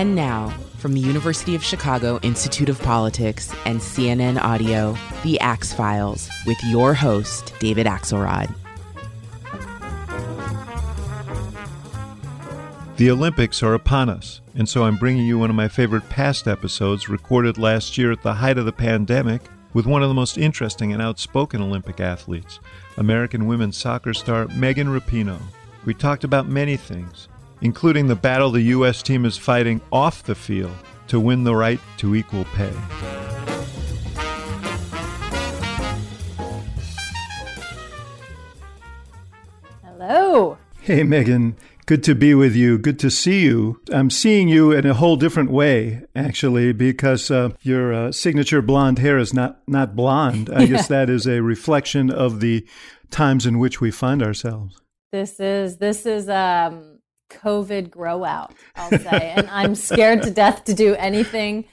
And now, from the University of Chicago Institute of Politics and CNN Audio, The Axe Files, with your host, David Axelrod. The Olympics are upon us, and so I'm bringing you one of my favorite past episodes recorded last year at the height of the pandemic with one of the most interesting and outspoken Olympic athletes, American women's soccer star Megan Rapinoe. We talked about many things, including the battle the U.S. team is fighting off the field to win the right to equal pay. Hello. Hey, Megan. Good to be with you. Good to see you. I'm seeing you in a whole different way, actually, because uh, your uh, signature blonde hair is not, not blonde. I guess that is a reflection of the times in which we find ourselves. This is this is um COVID grow out, I'll say. and I'm scared to death to do anything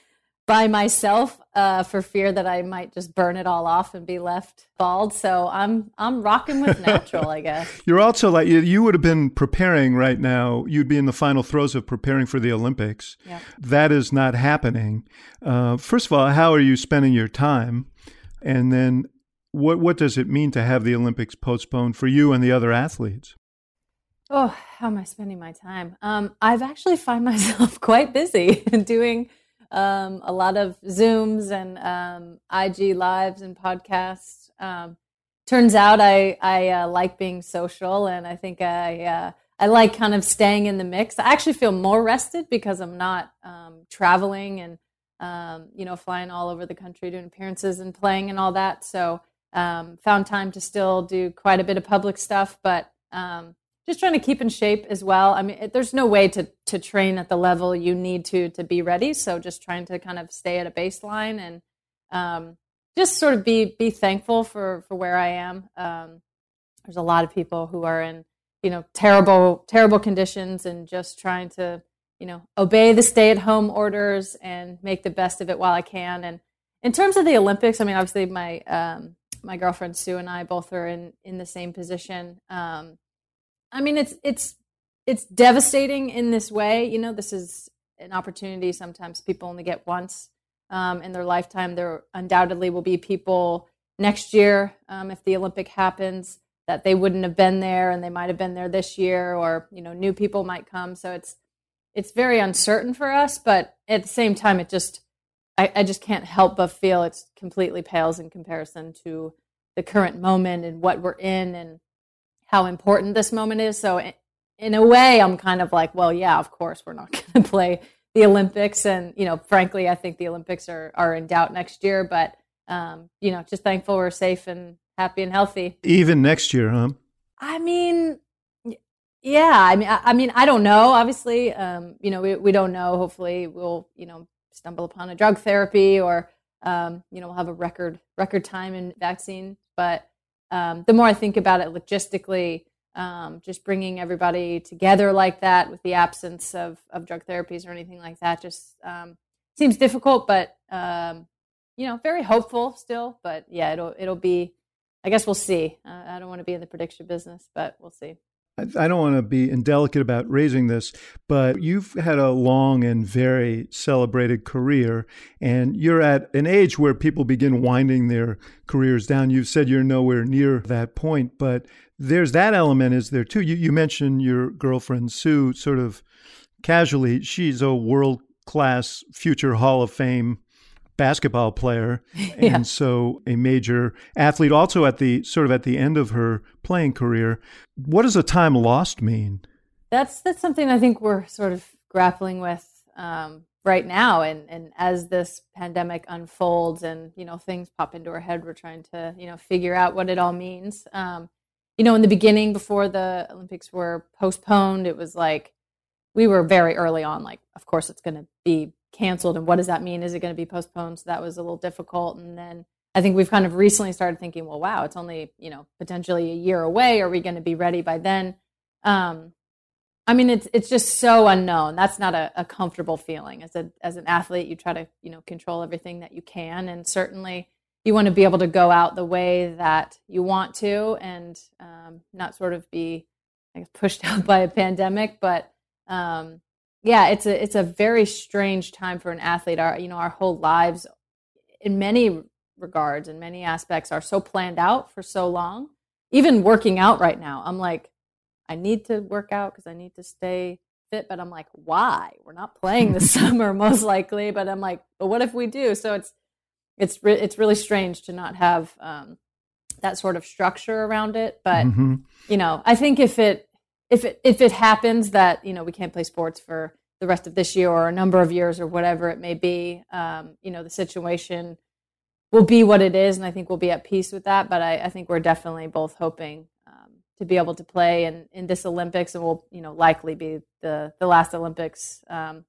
by myself uh, for fear that I might just burn it all off and be left bald. So I'm I'm rocking with natural, I guess. You're also like you, you would have been preparing right now. You'd be in the final throes of preparing for the Olympics. Yep. That is not happening. Uh, first of all, how are you spending your time? And then, what what does it mean to have the Olympics postponed for you and the other athletes? Oh, how am I spending my time? Um, I've actually find myself quite busy doing um, a lot of Zooms and um, IG lives and podcasts. Um, turns out I I uh, like being social, and I think I uh, I like kind of staying in the mix. I actually feel more rested because I'm not um, traveling and um, you know flying all over the country doing appearances and playing and all that. So found time to still do quite a bit of public stuff, but um, just trying to keep in shape as well. I mean, there's no way to to train at the level you need to to be ready. So just trying to kind of stay at a baseline and um, just sort of be be thankful for for where I am. Um, there's a lot of people who are in you know terrible terrible conditions and just trying to you know obey the stay at home orders and make the best of it while I can. And in terms of the Olympics, I mean, obviously my um, my girlfriend Sue and I both are in in the same position. Um, I mean, it's it's it's devastating in this way. You know, this is an opportunity. Sometimes people only get once um, in their lifetime. There undoubtedly will be people next year um, if the Olympic happens that they wouldn't have been there, and they might have been there this year, or you know, new people might come. So it's it's very uncertain for us, but at the same time, it just I, I just can't help but feel it's completely pales in comparison to the current moment and what we're in and how important this moment is. So in a way, I'm kind of like, well, yeah, of course, we're not going to play the Olympics, and you know, frankly, I think the Olympics are are in doubt next year. But um, you know, just thankful we're safe and happy and healthy. Even next year, huh? I mean, yeah. I mean, I, I mean, I don't know. Obviously, um, you know, we we don't know. Hopefully, we'll you know stumble upon a drug therapy or um, you know we'll have a record record time in vaccine, but um, the more I think about it logistically, um, just bringing everybody together like that with the absence of, of drug therapies or anything like that just um, seems difficult, but um, you know, very hopeful still. But yeah, it'll it'll be. I guess we'll see. Uh, I don't want to be in the prediction business, but we'll see. I don't want to be indelicate about raising this, but you've had a long and very celebrated career, and you're at an age where people begin winding their careers down. You've said you're nowhere near that point, but there's that element, is there too? You, you mentioned your girlfriend, Sue, sort of casually. She's a world class future Hall of Fame basketball player yeah. and so a major athlete also at the sort of at the end of her playing career. What does a time lost mean? That's that's something i think we're sort of grappling with um, right now. And and as this pandemic unfolds and you know things pop into our head we're trying to you know figure out what it all means. Um, you know in the beginning before the olympics were postponed it was like we were very early on like of course it's going to be canceled and what does that mean? Is it going to be postponed? So that was a little difficult and then i think we've kind of recently started thinking well wow it's only you know potentially a year away. Are we going to be ready by then? Um, i mean it's it's just so unknown. That's not a, a, comfortable feeling. As a as an athlete you try to you know control everything that you can and certainly you want to be able to go out the way that you want to and um, not sort of be I guess, pushed out by a pandemic but um, yeah, it's a it's a very strange time for an athlete. Our you know our whole lives, in many regards, in many aspects, are so planned out for so long. Even working out right now, I'm like, I need to work out because I need to stay fit. But I'm like, why? We're not playing this summer, most likely. But I'm like, but what if we do? So it's it's re- it's really strange to not have um, that sort of structure around it. But mm-hmm. you know, I think if it if it if it happens that you know we can't play sports for the rest of this year or a number of years or whatever it may be, um, you know, the situation will be what it is, and I think we'll be at peace with that. But I, I think we're definitely both hoping um, to be able to play in, in this Olympics, and will you know likely be the the last Olympics um,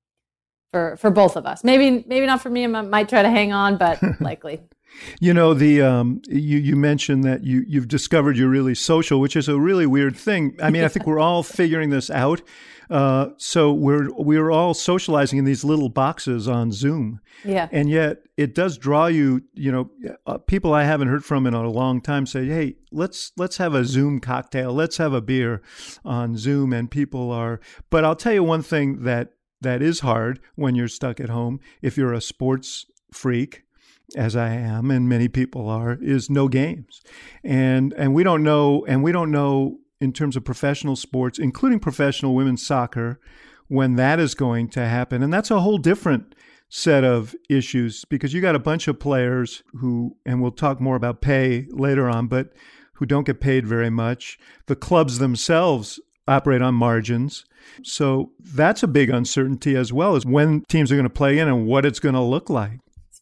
for for both of us. Maybe maybe not for me. I might try to hang on, but likely. You know the um, you you mentioned that you you've discovered you're really social, which is a really weird thing. I mean, I think we're all figuring this out. Uh, so we're we're all socializing in these little boxes on Zoom. Yeah. And yet it does draw you. You know, uh, people I haven't heard from in a long time say, "Hey, let's let's have a Zoom cocktail. Let's have a beer on Zoom." And people are. But I'll tell you one thing that that is hard when you're stuck at home. If you're a sports freak as I am and many people are, is no games. And and we don't know and we don't know in terms of professional sports, including professional women's soccer, when that is going to happen. And that's a whole different set of issues because you got a bunch of players who and we'll talk more about pay later on, but who don't get paid very much. The clubs themselves operate on margins. So that's a big uncertainty as well as when teams are going to play in and what it's going to look like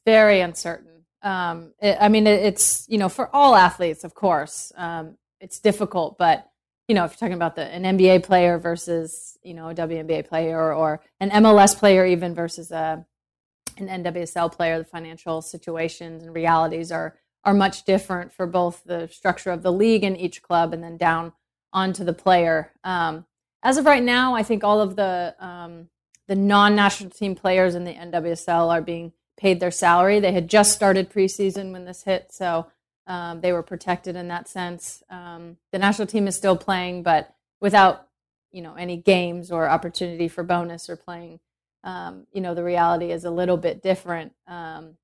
very uncertain. Um, it, I mean, it, it's you know for all athletes, of course, um, it's difficult. But you know, if you're talking about the an NBA player versus you know a WNBA player or, or an MLS player even versus a an NWSL player, the financial situations and realities are are much different for both the structure of the league and each club, and then down onto the player. Um, as of right now, I think all of the um, the non-national team players in the NWSL are being paid their salary. They had just started preseason when this hit, so um, they were protected in that sense. Um, the national team is still playing, but without you know any games or opportunity for bonus or playing. Um, you know the reality is a little bit different. Um,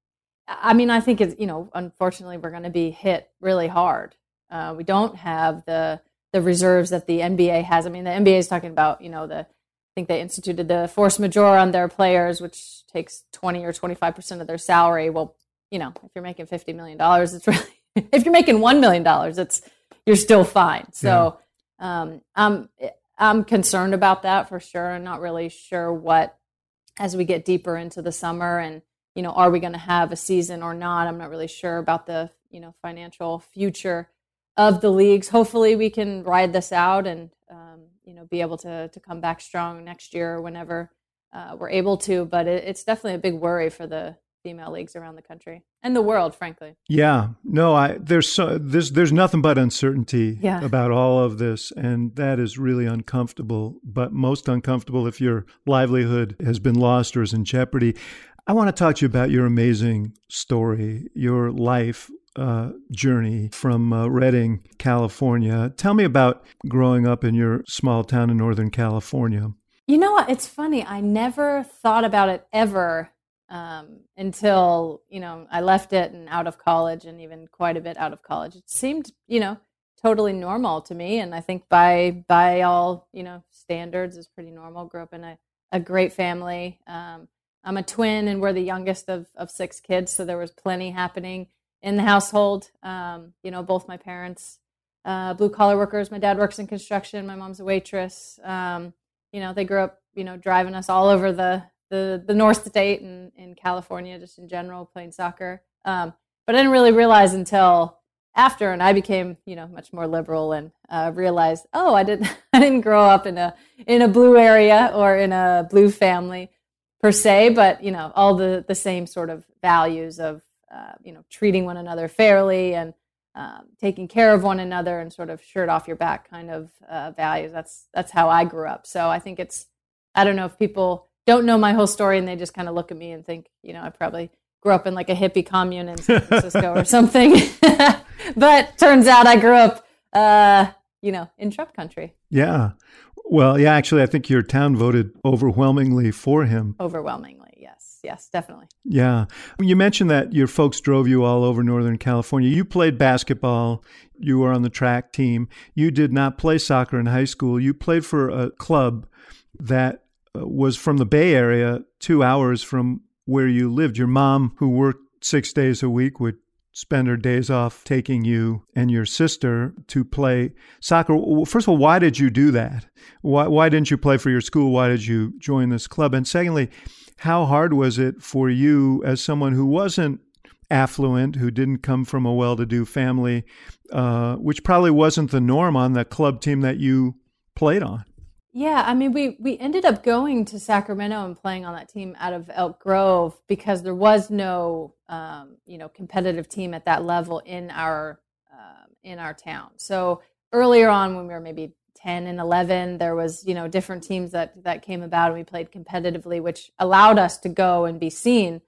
I mean, I think it's you know unfortunately we're going to be hit really hard. Uh, we don't have the the reserves that the NBA has. I mean, the NBA is talking about you know the I think they instituted the force majeure on their players, which takes 20 or 25% of their salary. Well, you know, if you're making $50 million, it's really, if you're making $1 million, it's, you're still fine. So, yeah. um, I'm, I'm concerned about that for sure. I'm not really sure what, as we get deeper into the summer and, you know, are we going to have a season or not? I'm not really sure about the, you know, financial future of the leagues. Hopefully we can ride this out and, um, you know be able to to come back strong next year whenever uh, we're able to. But it, it's definitely a big worry for the female leagues around the country and the world, frankly. Yeah, no, I there's so there's there's nothing but uncertainty yeah. about all of this, and that is really uncomfortable. But most uncomfortable if your livelihood has been lost or is in jeopardy. I want to talk to you about your amazing story, your life uh, journey from uh, Redding, California. Tell me about growing up in your small town in Northern California. You know what? It's funny. I never thought about it ever um, until you know I left it and out of college, and even quite a bit out of college. It seemed, you know, totally normal to me, and I think by by all you know standards is pretty normal. Grew up in a, a great family. Um, I'm a twin, and we're the youngest of of six kids, so there was plenty happening in the household. Um, you know, both my parents, uh, blue collar workers. My dad works in construction. My mom's a waitress. Um, you know, they grew up, you know, driving us all over the the, the North State and in California, just in general, playing soccer. Um, but I didn't really realize until after, and I became, you know, much more liberal and uh, realized, oh, I didn't, I didn't grow up in a in a blue area or in a blue family per se, but you know, all the the same sort of values of uh, you know, treating one another fairly and um, taking care of one another and sort of shirt off your back kind of uh, values. That's that's how I grew up. So I think it's I don't know if people don't know my whole story and they just kind of look at me and think, you know, I probably grew up in like a hippie commune in San Francisco or something. but turns out I grew up, uh, you know, in Trump country. Yeah. Well, yeah, actually, I think your town voted overwhelmingly for him. Overwhelmingly, yes, definitely. Yeah. You mentioned that your folks drove you all over Northern California. You played basketball, you were on the track team. You did not play soccer in high school. You played for a club that uh, was from the Bay Area, two hours from where you lived. Your mom, who worked six days a week, would spend her days off taking you and your sister to play soccer. First of all, why did you do that? Why, why didn't you play for your school? Why did you join this club? And secondly, how hard was it for you as someone who wasn't affluent, who didn't come from a well to do family, uh, which probably wasn't the norm on the club team that you played on? Yeah, I mean, we we ended up going to Sacramento and playing on that team out of Elk Grove because there was no, um, you know, competitive team at that level in our uh, in our town. So earlier on, when we were maybe ten and eleven, there was you know different teams that that came about, and we played competitively, which allowed us to go and be seen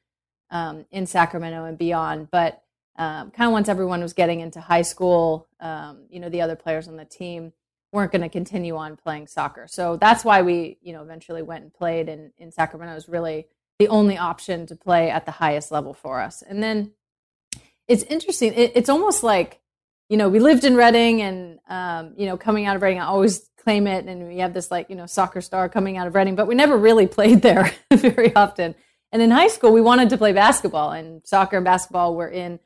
um, in Sacramento and beyond. But um, kind of once everyone was getting into high school, um, you know, the other players on the team weren't going to continue on playing soccer. So that's why we, you know, eventually went and played in, in Sacramento was really the only option to play at the highest level for us. And then it's interesting. It, it's almost like, you know, we lived in Redding and, um, you know, coming out of Redding, I always claim it. And we have this like, you know, soccer star coming out of Redding, but we never really played there very often. And in high school, we wanted to play basketball and soccer and basketball were in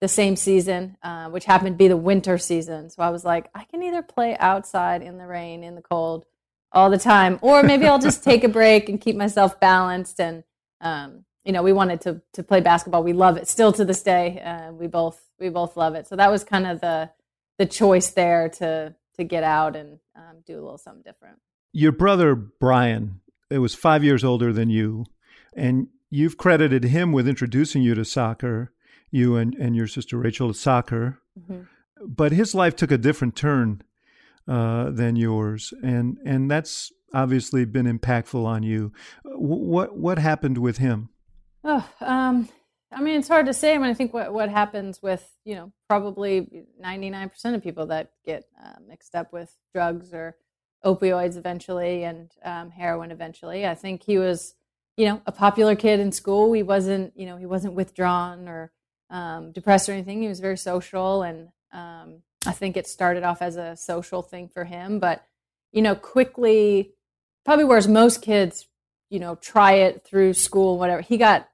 the same season, uh, which happened to be the winter season. So I was like, I can either play outside in the rain, in the cold, all the time, or maybe I'll just take a break and keep myself balanced. And um, you know, we wanted to to play basketball. We love it still to this day. Uh, we both we both love it. So that was kind of the the choice there to to get out and um, do a little something different. Your brother Brian, it was five years older than you, and you've credited him with introducing you to soccer you and, and your sister Rachel at soccer. Mm-hmm. But his life took a different turn uh, than yours, and and that's obviously been impactful on you. What what happened with him? Oh, um, I mean, it's hard to say. I mean, I think what what happens with you know probably ninety nine percent of people that get uh, mixed up with drugs or opioids eventually and um, heroin eventually. I think he was you know a popular kid in school. He wasn't you know he wasn't withdrawn or um, depressed or anything. He was very social, and um, I think it started off as a social thing for him. But you know, quickly, probably whereas most kids, you know, try it through school, whatever. He got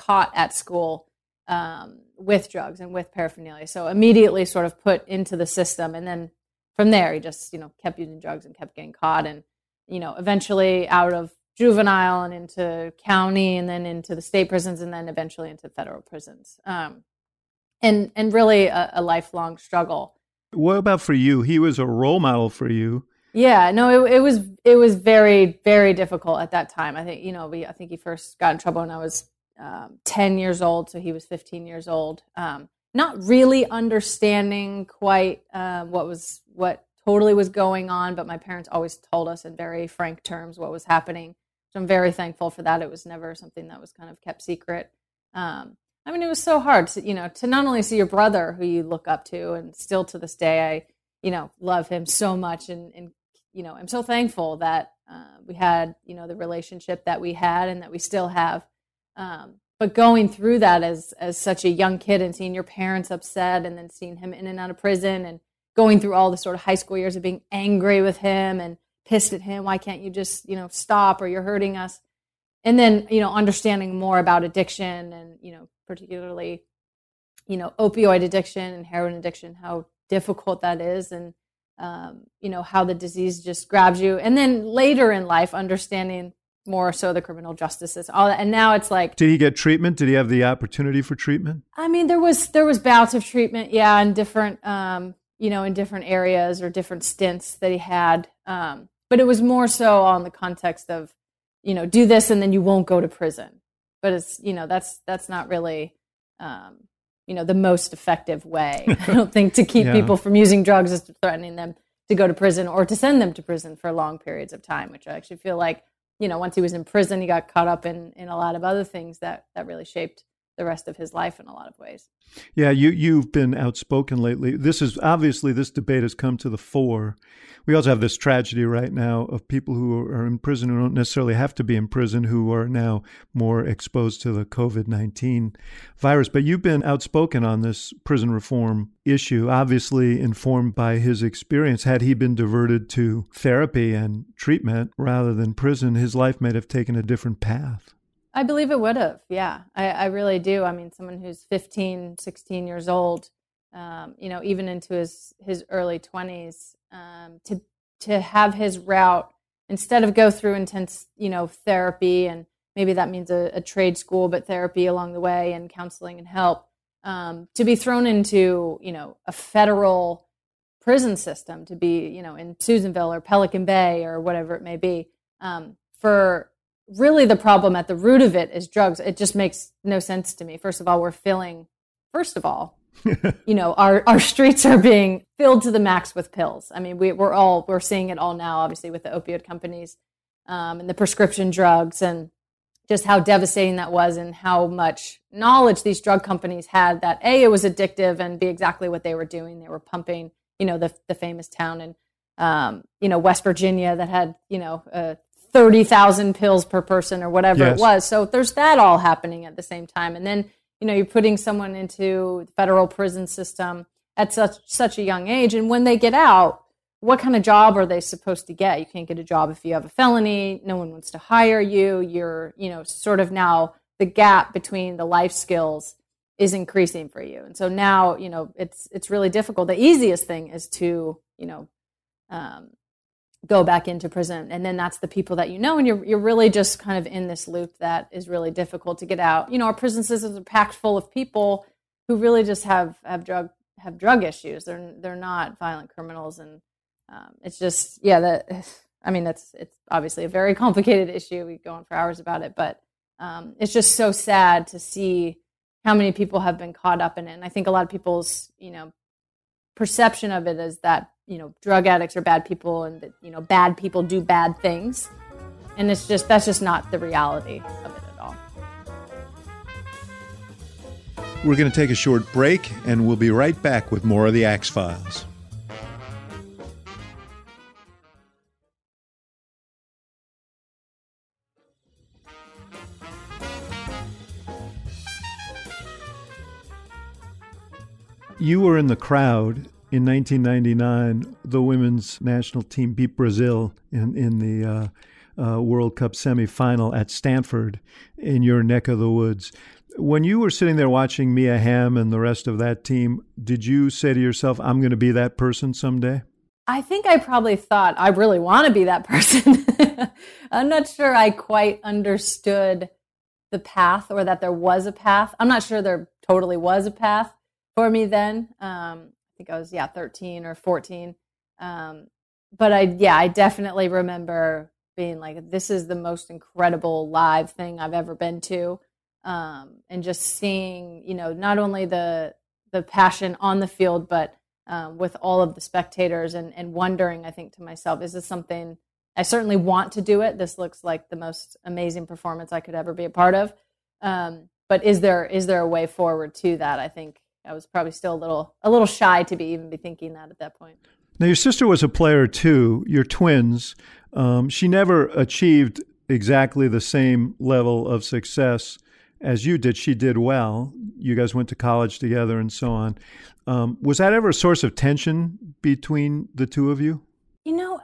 caught at school um, with drugs and with paraphernalia, so immediately sort of put into the system, and then from there, he just you know kept using drugs and kept getting caught, and you know, eventually out of juvenile and into county and then into the state prisons and then eventually into federal prisons. Um, and and really a, a, lifelong struggle. What about for you? He was a role model for you. Yeah, no, it, it was it was very very difficult at that time. I think you know we I think he first got in trouble when I was um, ten years old, so he was fifteen years old. Um, not really understanding quite uh, what was what totally was going on, but my parents always told us in very frank terms what was happening. So I'm very thankful for that. It was never something that was kind of kept secret. Um, I mean, it was so hard to, you know, to not only see your brother who you look up to and still to this day, I, you know, love him so much. And, and you know, I'm so thankful that uh, we had, you know, the relationship that we had and that we still have. Um, but going through that as, as such a young kid and seeing your parents upset and then seeing him in and out of prison and going through all the sort of high school years of being angry with him and pissed at him. Why can't you just, you know, stop or you're hurting us? And then, you know, understanding more about addiction and, you know, particularly, you know, opioid addiction and heroin addiction, how difficult that is and, um, you know, how the disease just grabs you. And then later in life, understanding more so the criminal justice system. All that and now it's like did he get treatment? Did he have the opportunity for treatment? I mean there was there was bouts of treatment yeah in different um you know in different areas or different stints that he had um but it was more so on the context of you know do this and then you won't go to prison. But it's you know that's that's not really um, you know the most effective way i don't think to keep yeah. people from using drugs is threatening them to go to prison or to send them to prison for long periods of time which i actually feel like you know once he was in prison he got caught up in in a lot of other things that that really shaped the rest of his life in a lot of ways. Yeah, you you've been outspoken lately. This is obviously this debate has come to the fore. We also have this tragedy right now of people who are in prison who don't necessarily have to be in prison who are now more exposed to the COVID-19 virus. But you've been outspoken on this prison reform issue, obviously informed by his experience. Had he been diverted to therapy and treatment rather than prison, his life might have taken a different path. I believe it would have. Yeah, I, I, really do. I mean, someone who's 15, 16 years old, um, you know, even into his, his early 20s, um, to, to have his route instead of go through intense, you know, therapy and maybe that means a, a trade school, but therapy along the way and counseling and help, um, to be thrown into, you know, a federal prison system, to be, you know, in Susanville or Pelican Bay or whatever it may be, um, for really the problem at the root of it is drugs. It just makes no sense to me. First of all, we're filling, first of all, you know, our, our streets are being filled to the max with pills. I mean, we, we're all, we're seeing it all now, obviously, with the opioid companies um, and the prescription drugs and just how devastating that was and how much knowledge these drug companies had that A, it was addictive and be exactly what they were doing. They were pumping, you know, the, the famous town in, um, you know, West Virginia that had, you know, a 30,000 pills per person or whatever yes. it was. So there's that all happening at the same time. And then, you know, you're putting someone into the federal prison system at such such a young age and when they get out, what kind of job are they supposed to get? You can't get a job if you have a felony. No one wants to hire you. You're, you know, sort of now the gap between the life skills is increasing for you. And so now, you know, it's it's really difficult. The easiest thing is to, you know, um, go back into prison. And then that's the people that you know and you're, you're really just kind of in this loop that is really difficult to get out. You know our prison systems are packed full of people who really just have have drug have drug issues. They're they're not violent criminals. And um, it's just yeah that i mean that's it's obviously a very complicated issue. We go on for hours about it but um, it's just so sad to see how many people have been caught up in it. And i think a lot of people's you know perception of it is that you know drug addicts are bad people and that you know bad people do bad things. And it's just that's just not the reality of it at all. We're going to take a short break and we'll be right back with more of the axe files. You were in the crowd in 1999. The women's national team beat Brazil in in the uh, uh, World Cup semifinal at Stanford in your neck of the woods. When you were sitting there watching Mia Hamm and the rest of that team, did you say to yourself, "I'm going to be that person someday"? I think I probably thought I really want to be that person. I'm not sure I quite understood the path or that there was a path. I'm not sure there totally was a path for me then. Um, think I was yeah 13 or 14. Um, but I yeah I definitely remember being like this is the most incredible live thing I've ever been to, um, and just seeing you know not only the the passion on the field but um, with all of the spectators and and wondering I think to myself is this something I certainly want to do it. This looks like the most amazing performance I could ever be a part of. Um, but is there is there a way forward to that? I think I was probably still a little a little shy to be even be thinking that at that point. Now your sister was a player too. You're twins. Um, she never achieved exactly the same level of success as you did. She did well. You guys went to college together and so on. Um, was that ever a source of tension between the two of you? You know,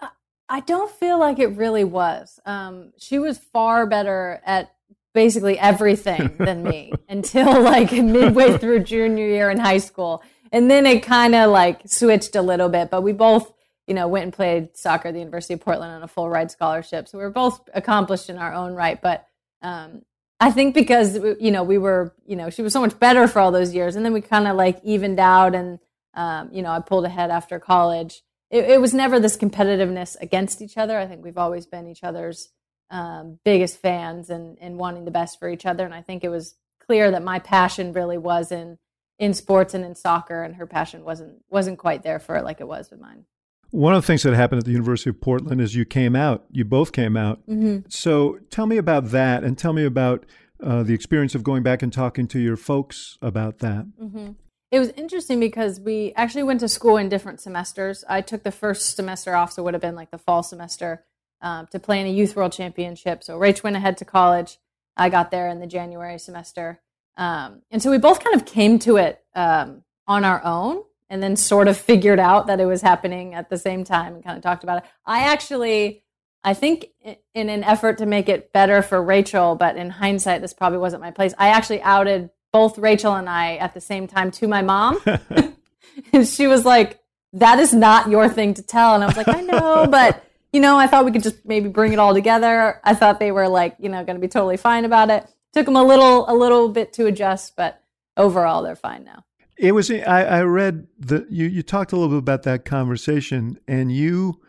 I don't feel like it really was. Um, she was far better at basically everything than me until like midway through junior year in high school. And then it kind of like switched a little bit, but we both, you know, went and played soccer at the University of Portland on a full ride scholarship. So we were both accomplished in our own right. But um, I think because, you know, we were, you know, she was so much better for all those years. And then we kind of like evened out and, um, you know, I pulled ahead after college. It, it was never this competitiveness against each other. I think we've always been each other's um, biggest fans and, and wanting the best for each other. And I think it was clear that my passion really was in in sports and in soccer, and her passion wasn't wasn't quite there for it like it was with mine. One of the things that happened at the University of Portland is you came out. You both came out. Mm-hmm. So tell me about that, and tell me about uh, the experience of going back and talking to your folks about that. Mm-hmm. It was interesting because we actually went to school in different semesters. I took the first semester off, so it would have been like the fall semester um, to play in a youth world championship. So Rach went ahead to college. I got there in the January semester. Um, and so we both kind of came to it um, on our own and then sort of figured out that it was happening at the same time and kind of talked about it. I actually, I think in an effort to make it better for Rachel, but in hindsight, this probably wasn't my place. I actually outed both Rachel and I at the same time to my mom. and she was like, that is not your thing to tell. And I was like, I know, but you know, I thought we could just maybe bring it all together. I thought they were like, you know, going to be totally fine about it. Took them a little, a little bit to adjust, but overall, they're fine now. It was. I, I read the you. You talked a little bit about that conversation, and you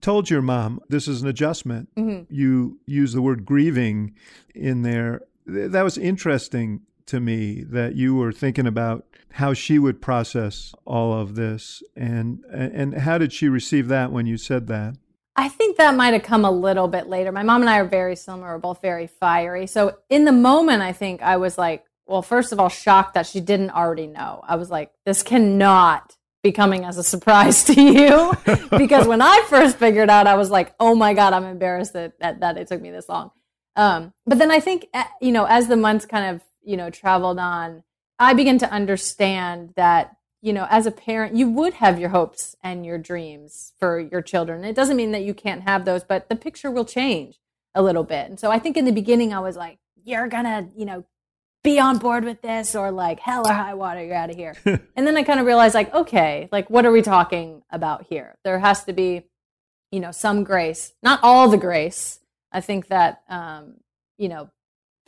told your mom this is an adjustment. Mm-hmm. You use the word grieving in there. That was interesting to me that you were thinking about how she would process all of this, and and how did she receive that when you said that? I think that might have come a little bit later. My mom and I are very similar. We're both very fiery. So in the moment, I think I was like, well, first of all, shocked that she didn't already know. I was like, this cannot be coming as a surprise to you. because when I first figured out, I was like, oh my God, I'm embarrassed that, that, that it took me this long. Um, but then I think, eh, you know, as the months kind of, you know, traveled on, I began to understand that, you know, as a parent, you would have your hopes and your dreams for your children. It doesn't mean that you can't have those, but the picture will change a little bit. And so I think in the beginning, I was like, you're gonna, you know, be on board with this or like hell or high water you're out of here and then i kind of realized like okay like what are we talking about here there has to be you know some grace not all the grace i think that um you know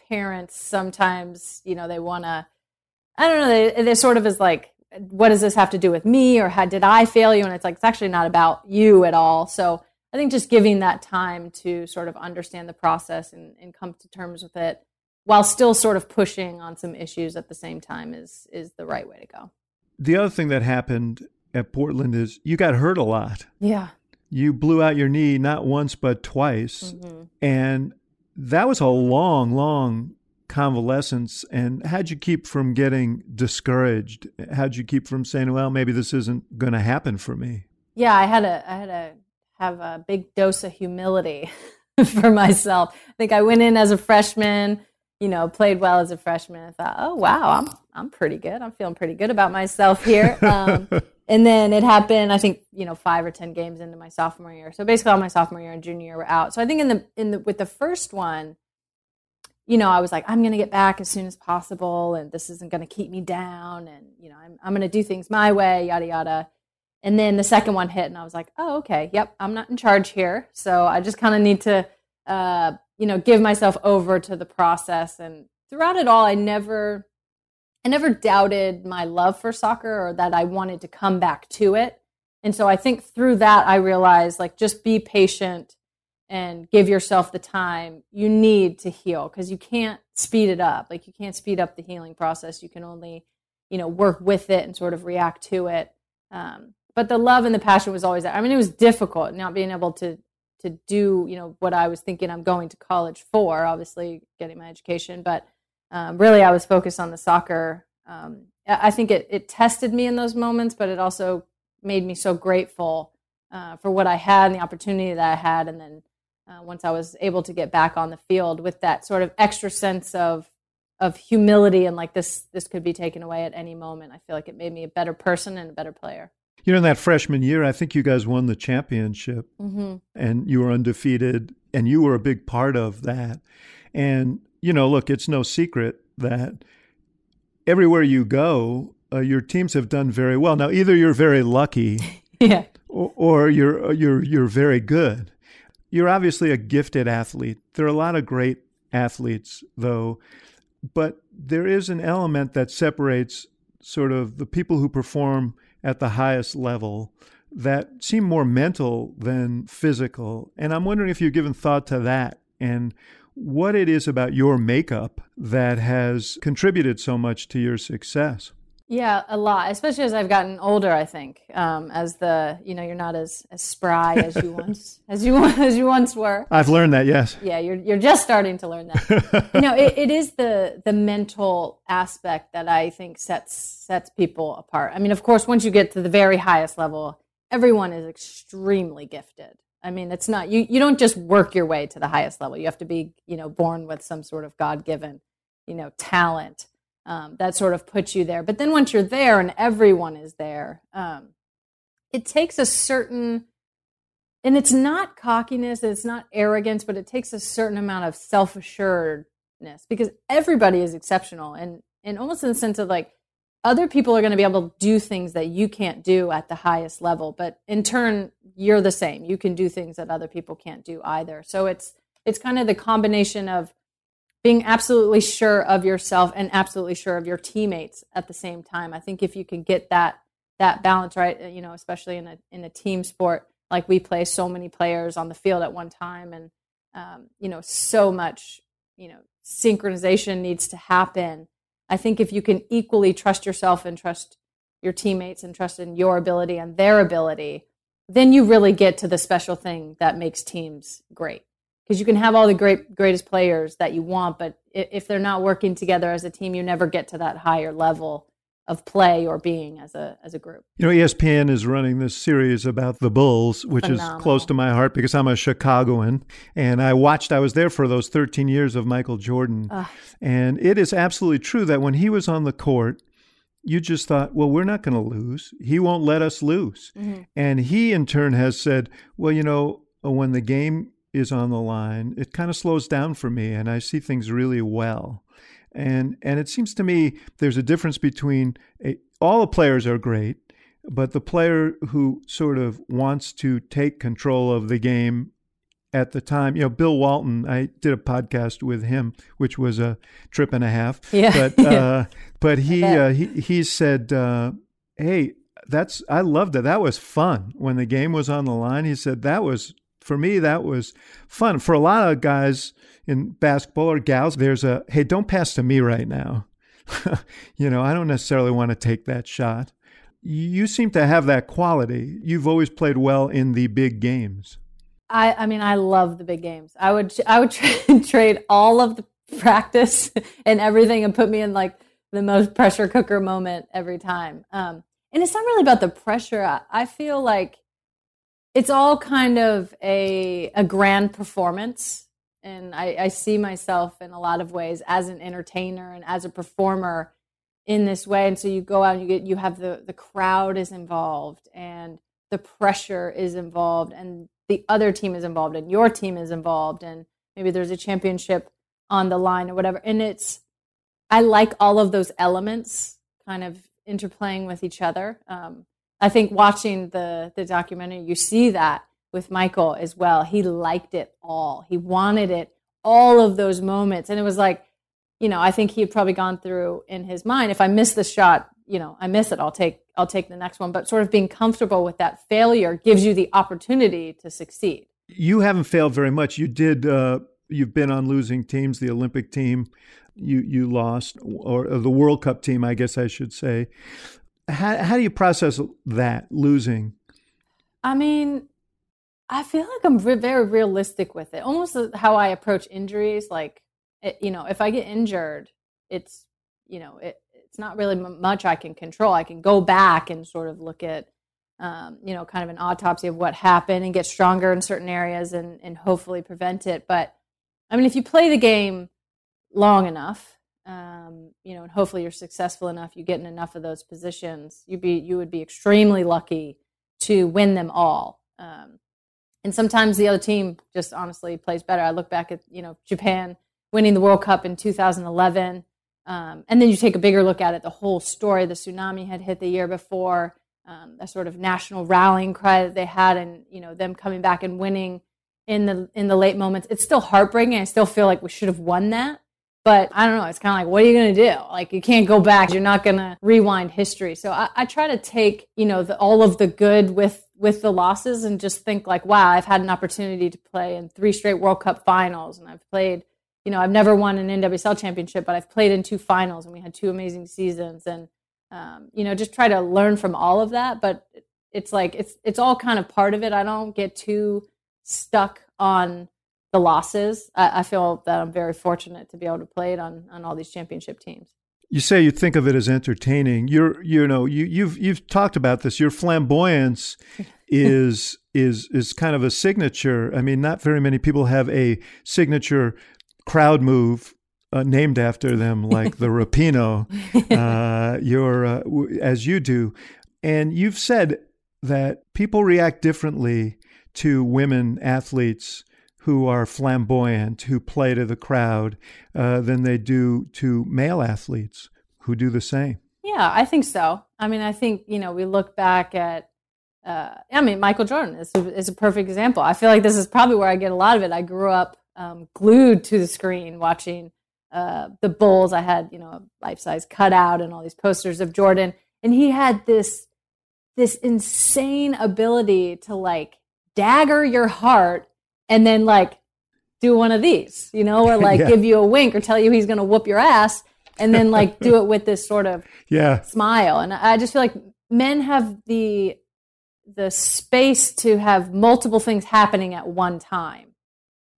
parents sometimes you know they want to i don't know they, they sort of is like what does this have to do with me or how did i fail you and it's like it's actually not about you at all so i think just giving that time to sort of understand the process and, and come to terms with it while still sort of pushing on some issues at the same time is is the right way to go. The other thing that happened at Portland is you got hurt a lot. Yeah. You blew out your knee not once but twice. Mm-hmm. And that was a long, long convalescence. And how'd you keep from getting discouraged? How'd you keep from saying, well, maybe this isn't going to happen for me? Yeah, I had a, I had to have a big dose of humility for myself. I think I went in as a freshman you know, played well as a freshman. I thought, oh wow, I'm I'm pretty good. I'm feeling pretty good about myself here. Um, and then it happened. I think you know five or ten games into my sophomore year. So basically, all my sophomore year and junior year were out. So I think in the in the with the first one, you know, I was like, I'm going to get back as soon as possible, and this isn't going to keep me down, and you know, I'm I'm going to do things my way, yada yada. And then the second one hit, and I was like, oh okay, yep, I'm not in charge here, so I just kind of need to. Uh, you know, give myself over to the process. And throughout it all, I never, I never doubted my love for soccer or that I wanted to come back to it. And so I think through that, I realized like just be patient and give yourself the time you need to heal because you can't speed it up. Like you can't speed up the healing process. You can only, you know, work with it and sort of react to it. Um, but the love and the passion was always there. I mean, it was difficult not being able to to do you know what I was thinking I'm going to college for. Obviously, getting my education, but um, really I was focused on the soccer. Um, I think it it tested me in those moments, but it also made me so grateful uh, for what I had and the opportunity that I had. And then uh, once I was able to get back on the field with that sort of extra sense of of humility and like this this could be taken away at any moment, I feel like it made me a better person and a better player. You know, in that freshman year, I think you guys won the championship mm-hmm. and you were undefeated, and you were a big part of that. And, you know, look, it's no secret that everywhere you go, uh, your teams have done very well. Now, either you're very lucky yeah. or, or you're, you're, you're very good. You're obviously a gifted athlete. There are a lot of great athletes, though, but there is an element that separates sort of the people who perform at the highest level that seem more mental than physical. And I'm wondering if you've given thought to that and what it is about your makeup that has contributed so much to your success. Yeah, a lot, especially as I've gotten older. I think um, as the you know you're not as, as spry as you once as you as you once were. I've learned that. Yes. Yeah, you're you're just starting to learn that. you know, it, it is the the mental aspect that I think sets sets people apart. I mean, of course, once you get to the very highest level, everyone is extremely gifted. I mean, it's not you you don't just work your way to the highest level. You have to be you know born with some sort of God given you know talent um, that sort of puts you there. But then once you're there and everyone is there, um, it takes a certain, and it's not cockiness, it's not arrogance, but it takes a certain amount of self assuredness because everybody is exceptional and and almost in the sense of like other people are going to be able to do things that you can't do at the highest level but in turn you're the same you can do things that other people can't do either so it's it's kind of the combination of being absolutely sure of yourself and absolutely sure of your teammates at the same time. I think if you can get that that balance right, you know, especially in a in a team sport like we play so many players on the field at one time and um, you know so much you know synchronization needs to happen i think if you can equally trust yourself and trust your teammates and trust in your ability and their ability then you really get to the special thing that makes teams great because you can have all the great greatest players that you want, but if they're not working together as a team, you never get to that higher level of play or being as a as a group. You know, ESPN is running this series about the Bulls, which Phenomenal. is close to my heart because I'm a Chicagoan and I watched I was there for those 13 years of Michael Jordan. Ugh. And it is absolutely true that when he was on the court, you just thought, well, we're not going to lose. He won't let us lose. Mm-hmm. And he in turn has said, well, you know, when the game is on the line, it kind of slows down for me and I see things really well. And and it seems to me there's a difference between a, all the players are great, but the player who sort of wants to take control of the game at the time, you know, Bill Walton, I did a podcast with him, which was a trip and a half. Yeah. But uh, but he, uh, he he said, uh, "Hey, that's I loved it. That was fun when the game was on the line." He said that was for me, that was fun. For a lot of guys in basketball or gals, there's a hey, don't pass to me right now. you know, I don't necessarily want to take that shot. You seem to have that quality. You've always played well in the big games. I, I mean, I love the big games. I would, I would tra- trade all of the practice and everything and put me in like the most pressure cooker moment every time. Um, and it's not really about the pressure. I, I feel like it's all kind of a a grand performance. And I, I, see myself in a lot of ways as an entertainer and as a performer in this way. And so you go out and you get you have the the crowd is involved and the pressure is involved and the other team is involved and your team is involved and maybe there's a championship on the line or whatever. And it's i like all of those elements kind of interplaying with each other. Um, I think watching the the documentary, you see that with Michael as well. He liked it all. He wanted it all of those moments, and it was like, you know, I think he had probably gone through in his mind, if I miss the shot, you know, I miss it. I'll take I'll take the next one. But sort of being comfortable with that failure gives you the opportunity to succeed. You haven't failed very much. You did. Uh, you've been on losing teams, the Olympic team. You you lost, or the World Cup team, I guess I should say how how do you process that losing? I mean, I feel like I'm very realistic with it. Almost how I approach injuries. Like, it, you know, if I get injured, it's you know, it, it's not really much I can control. I can go back and sort of look at, um, you know, kind of an autopsy of what happened and get stronger in certain areas and and hopefully prevent it. But I mean, if you play the game long enough, um, you know, and hopefully you're successful enough, you get in enough of those positions, you'd be you would be extremely lucky to win them all. Um, and sometimes the other team just honestly plays better. I look back at you know Japan winning the World Cup in 2011, um, and then you take a bigger look at it. The whole story, the tsunami had hit the year before, um, a sort of national rallying cry that they had, and you know them coming back and winning in the in the late moments. It's still heartbreaking. I still feel like we should have won that but I don't know. It's kind of like, what are you going to do? Like, you can't go back. You're not going to rewind history. So I, I, try to take, you know, the, all of the good with with the losses and just think like, wow, I've had an opportunity to play in three straight World Cup finals, and I've played. You know, I've never won an NWSL championship, but I've played in two finals, and we had two amazing seasons. And um, you know, just try to learn from all of that. But it's like it's it's all kind of part of it. I don't get too stuck on the losses. I, I feel that I'm very fortunate to be able to play it on on all these championship teams. You say you think of it as entertaining. You're you know you you've you've talked about this. Your flamboyance is is is kind of a signature. I mean, not very many people have a signature crowd move uh, named after them, like the Rapinoe. uh, your uh, w- as you do, and you've said that people react differently to women athletes who are flamboyant, who play to the crowd, uh, than they do to male athletes who do the same. Yeah, I think so. I mean, I think you know we look back at. Uh, I mean, Michael Jordan is is a perfect example. I feel like this is probably where I get a lot of it. I grew up um, glued to the screen watching uh, the Bulls. I had you know a life size cutout and all these posters of Jordan, and he had this this insane ability to like dagger your heart and then like do one of these, you know, or like yeah. give you a wink or tell you he's going to whoop your ass and then like do it with this sort of yeah smile. And I just feel like men have the the space to have multiple things happening at one time.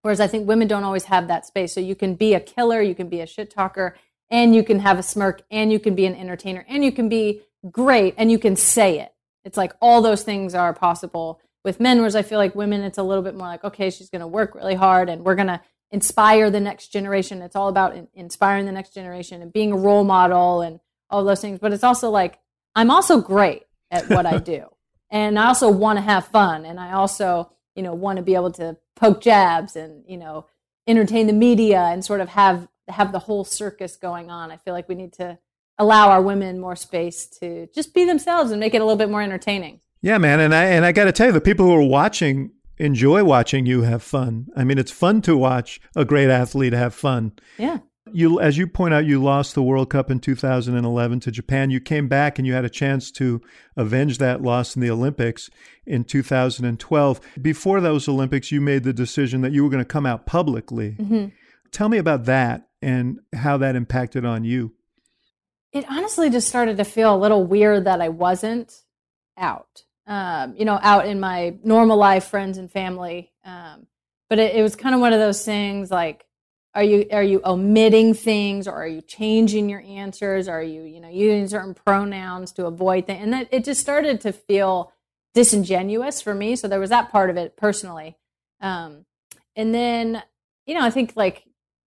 Whereas I think women don't always have that space. So you can be a killer, you can be a shit talker, and you can have a smirk, and you can be an entertainer, and you can be great, and you can say it. It's like all those things are possible with men, whereas I feel like women, it's a little bit more like, okay, she's going to work really hard and we're going to inspire the next generation. It's all about in- inspiring the next generation and being a role model and all those things. But it's also like, I'm also great at what I do. And I also want to have fun. And I also, you know, want to be able to poke jabs and, you know, entertain the media and sort of have have the whole circus going on. I feel like we need to allow our women more space to just be themselves and make it a little bit more entertaining. Yeah, man, and I and I got to tell you, the people who are watching enjoy watching you have fun. I mean, it's fun to watch a great athlete have fun. Yeah. You, as you point out, you lost the World Cup in 2011 to Japan. You came back and you had a chance to avenge that loss in the Olympics in 2012. Before those Olympics, you made the decision that you were going to come out publicly. Mm-hmm. Tell me about that and how that impacted on you. It honestly just started to feel a little weird that I wasn't out um, you know, out in my normal life, friends and family. Um, but it, it was kind of one of those things like, are you are you omitting things or are you changing your answers? Are you you know using certain pronouns to avoid things? And that it just started to feel disingenuous for me. So there was that part of it personally. Um, and then you know I think like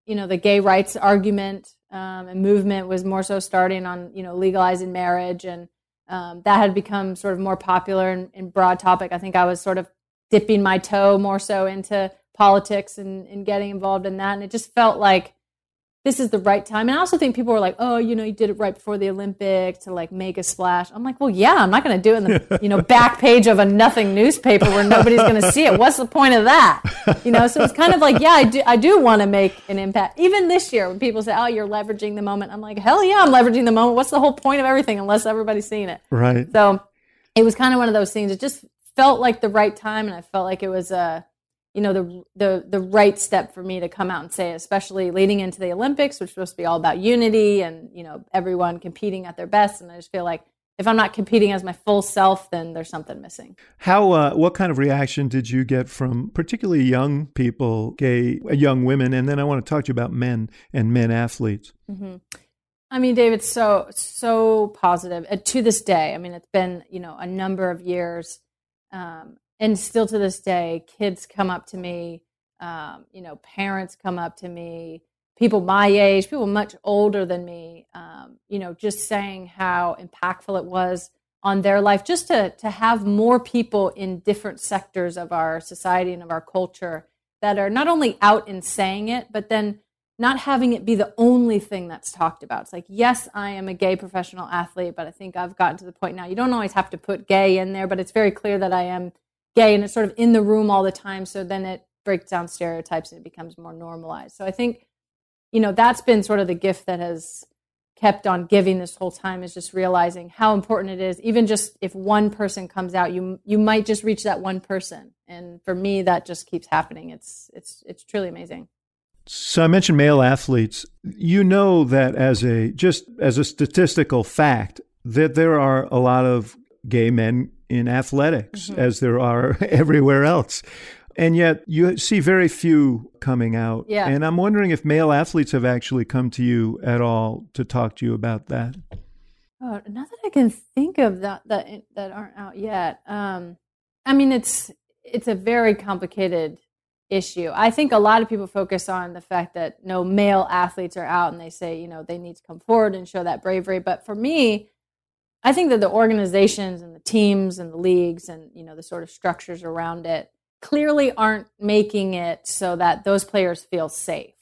you know the gay rights argument um, and movement was more so starting on you know legalizing marriage and um, that had become sort of more popular and, and, broad topic. I think I was sort of dipping my toe more so into politics and, and getting involved in that. And it just felt like this is the right time. And I also think people were like, oh, you know, you did it right before the Olympics to like make a splash. I'm like, well, yeah, I'm not going to do it in the, you know, back page of a nothing newspaper where nobody's going to see it. What's the point of that? You know, so it's kind of like, yeah, I do, I do want to make an impact. Even this year when people say, oh, you're leveraging the moment. I'm like, hell yeah, I'm leveraging the moment. What's the whole point of everything unless everybody's seeing it? Right. So it was kind of one of those things. It just felt like the right time. And I felt like it was a, you know the the the right step for me to come out and say, especially leading into the Olympics, which is supposed to be all about unity and you know everyone competing at their best. And I just feel like if I'm not competing as my full self, then there's something missing. How? Uh, what kind of reaction did you get from particularly young people, gay uh, young women, and then I want to talk to you about men and men athletes. Mm-hmm. I mean, David, so so positive uh, to this day. I mean, it's been you know a number of years. Um, and still to this day, kids come up to me, um, you know, parents come up to me, people my age, people much older than me, um, you know, just saying how impactful it was on their life, just to to have more people in different sectors of our society and of our culture that are not only out and saying it, but then not having it be the only thing that's talked about. It's like, yes, I am a gay professional athlete, but I think I've gotten to the point now. You don't always have to put gay in there, but it's very clear that I am gay and it's sort of in the room all the time. So then it breaks down stereotypes and it becomes more normalized. So I think, you know, that's been sort of the gift that has kept on giving this whole time is just realizing how important it is. Even just if one person comes out, you you might just reach that one person. And for me, that just keeps happening. It's it's it's truly amazing. So I mentioned male athletes. You know that as a just as a statistical fact, that there are a lot of gay men in athletics, mm-hmm. as there are everywhere else. And yet you see very few coming out. Yeah. And I'm wondering if male athletes have actually come to you at all to talk to you about that. Oh, not that I can think of that that that aren't out yet. Um, I mean, it's it's a very complicated issue. I think a lot of people focus on the fact that no male athletes are out, and they say you know they need to come forward and show that bravery. But for me, I think that the organizations and the teams and the leagues and you know the sort of structures around it clearly aren't making it so that those players feel safe.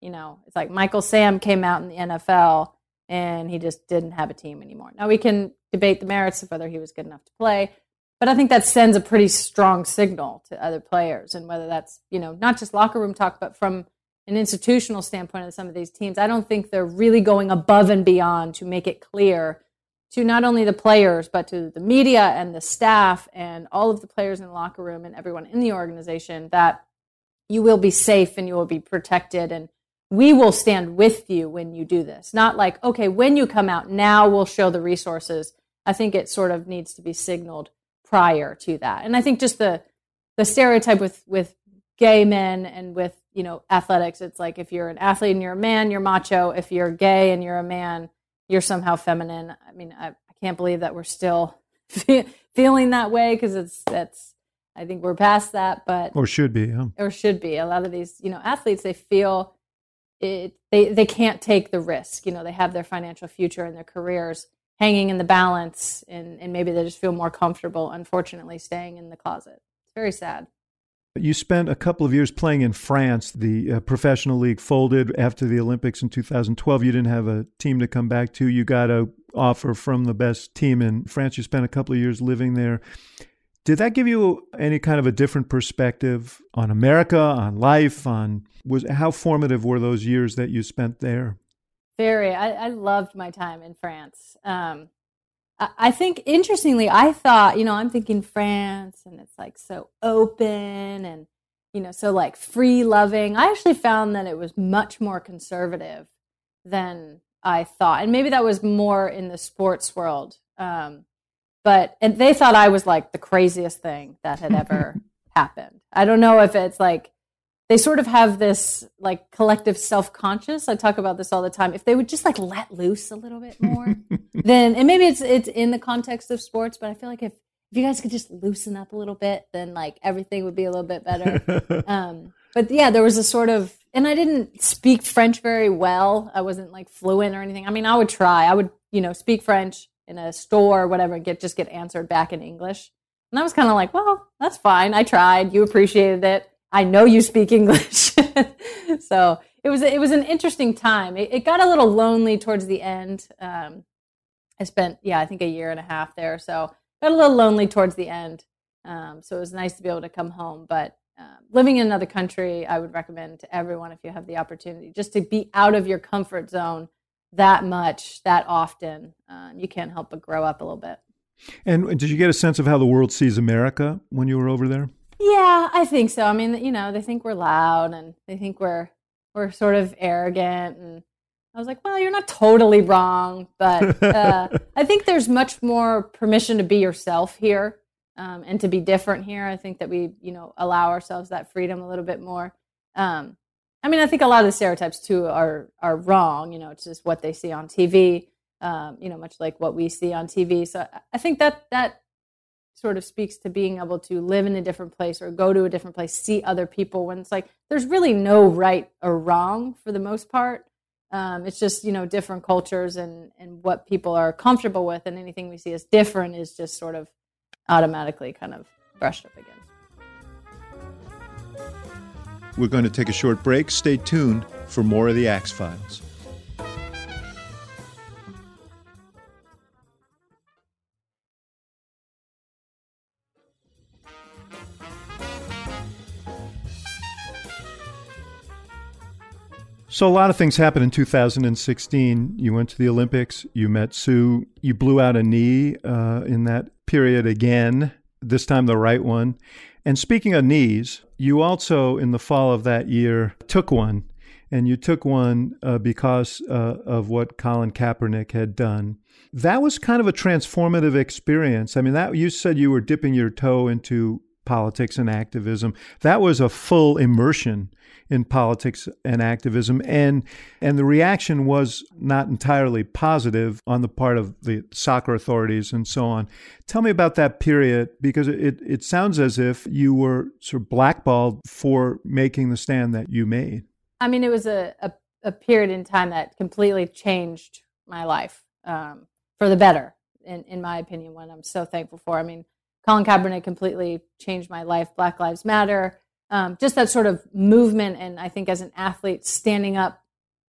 You know, it's like Michael Sam came out in the NFL and he just didn't have a team anymore. Now we can debate the merits of whether he was good enough to play, but I think that sends a pretty strong signal to other players and whether that's, you know, not just locker room talk, but from an institutional standpoint of some of these teams, I don't think they're really going above and beyond to make it clear to not only the players, but to the media and the staff and all of the players in the locker room and everyone in the organization that you will be safe and you will be protected and we will stand with you when you do this. Not like, okay, when you come out, now we'll show the resources. I think it sort of needs to be signaled prior to that. And I think just the the stereotype with with gay men and with, you know, athletics, it's like if you're an athlete and you're a man, you're macho. If you're gay and you're a man, you're somehow feminine. I mean, I, I can't believe that we're still feeling that way because it's that's I think we're past that, but or should be, yeah. or should be. A lot of these, you know, athletes they feel it they they can't take the risk. You know, they have their financial future and their careers hanging in the balance, and and maybe they just feel more comfortable. Unfortunately, staying in the closet. It's very sad. You spent a couple of years playing in France. The uh, professional league folded after the Olympics in 2012. You didn't have a team to come back to. You got a offer from the best team in France. You spent a couple of years living there. Did that give you any kind of a different perspective on America, on life, on was how formative were those years that you spent there? Very. I, I loved my time in France. Um, I think interestingly, I thought, you know, I'm thinking France and it's like so open and, you know, so like free loving. I actually found that it was much more conservative than I thought. And maybe that was more in the sports world. Um, but, and they thought I was like the craziest thing that had ever happened. I don't know if it's like, they sort of have this like collective self-conscious. I talk about this all the time. If they would just like let loose a little bit more then and maybe it's it's in the context of sports but i feel like if if you guys could just loosen up a little bit then like everything would be a little bit better. Um but yeah there was a sort of and i didn't speak french very well. I wasn't like fluent or anything. I mean i would try. I would you know speak french in a store or whatever and get just get answered back in english. And i was kind of like well that's fine. I tried. You appreciated it I know you speak English. so it was it was an interesting time. It, it got a little lonely towards the end. Um, I spent yeah I think a year and a half there, so got a little lonely towards the end. Um, so it was nice to be able to come home. But uh, living in another country, I would recommend to everyone if you have the opportunity, just to be out of your comfort zone that much, that often. Uh, you can't help but grow up a little bit. And did you get a sense of how the world sees America when you were over there? Yeah, I think so. I mean, you know, they think we're loud and they think we're we're sort of arrogant and I was like, well, you're not totally wrong, but uh, I think there's much more permission to be yourself here um, and to be different here. I think that we, you know, allow ourselves that freedom a little bit more. Um, I mean, I think a lot of the stereotypes too are are wrong. You know, it's just what they see on TV. Um, you know, much like what we see on TV. So I think that that sort of speaks to being able to live in a different place or go to a different place, see other people when it's like there's really no right or wrong for the most part. Um, it's just, you know, different cultures and, and what people are comfortable with, and anything we see as different is just sort of automatically kind of brushed up against. We're going to take a short break. Stay tuned for more of the Axe Files. So a lot of things happened in 2016. You went to the Olympics. You met Sue. You blew out a knee uh, in that period again. This time the right one. And speaking of knees, you also in the fall of that year took one and you took one uh, because uh, of what Colin Kaepernick had done. That was kind of a transformative experience. I mean, that you said you were dipping your toe into politics and activism. That was a full immersion in politics and activism and and the reaction was not entirely positive on the part of the soccer authorities and so on. Tell me about that period because it it sounds as if you were sort of blackballed for making the stand that you made. I mean, it was a, a, a period in time that completely changed my life um, for the better, in, in my opinion, one I'm so thankful for. I mean, Colin Kaepernick completely changed my life. Black Lives Matter, um, just that sort of movement. And I think as an athlete, standing up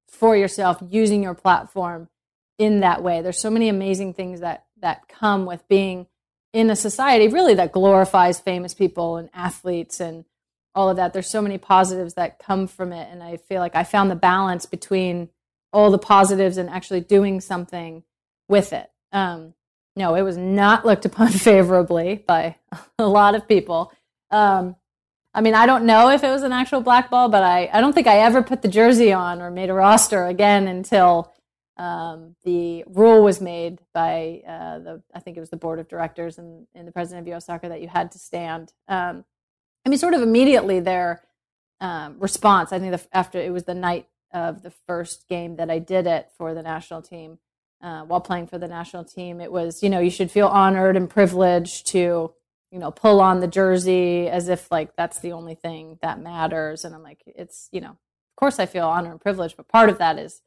for yourself, using your platform in that way. There's so many amazing things that that come with being in a society really that glorifies famous people and athletes and all of that. There's so many positives that come from it. And I feel like I found the balance between all the positives and actually doing something with it. Um, no, it was not looked upon favorably by a lot of people. Um, I mean, I don't know if it was an actual black ball, but I, I don't think I ever put the jersey on or made a roster again until um, the rule was made by uh, the, I think it was the board of directors and, and the president of U.S. Soccer that you had to stand. Um, I mean, sort of immediately their um, response. I think the, after it was the night of the first game that I did it for the national team uh, while playing for the national team. It was, you know, you should feel honored and privileged to, you know, pull on the jersey as if like that's the only thing that matters. And I'm like, it's, you know, of course I feel honored and privileged, but part of that is,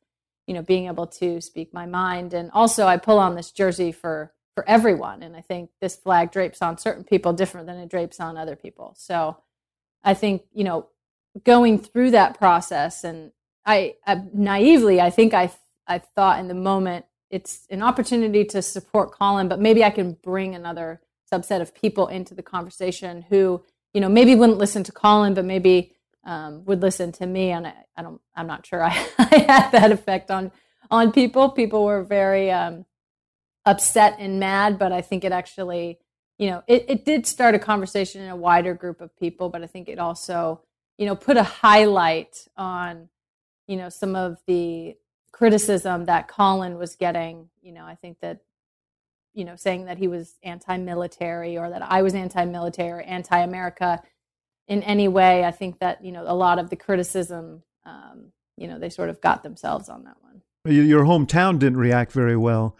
you know, being able to speak my mind. And also, I pull on this jersey for for everyone. And I think this flag drapes on certain people different than it drapes on other people. So I think, you know, going through that process and I, I naively, I think I, I thought in the moment it's an opportunity to support Colin, but maybe I can bring another subset of people into the conversation who, you know, maybe wouldn't listen to Colin, but maybe um, would listen to me. And I, I, don't, I'm not sure I, I, had that effect on on people. People were very um, upset and mad, but I think it actually, you know, it, it did start a conversation in a wider group of people, but I think it also, you know, put a highlight on, you know, some of the criticism that Colin was getting. You know, I think that, you know, saying that he was anti military or that I was anti military or anti America in any way, I think that, you know, a lot of the criticism, um, you know, they sort of got themselves on that one. Your hometown didn't react very well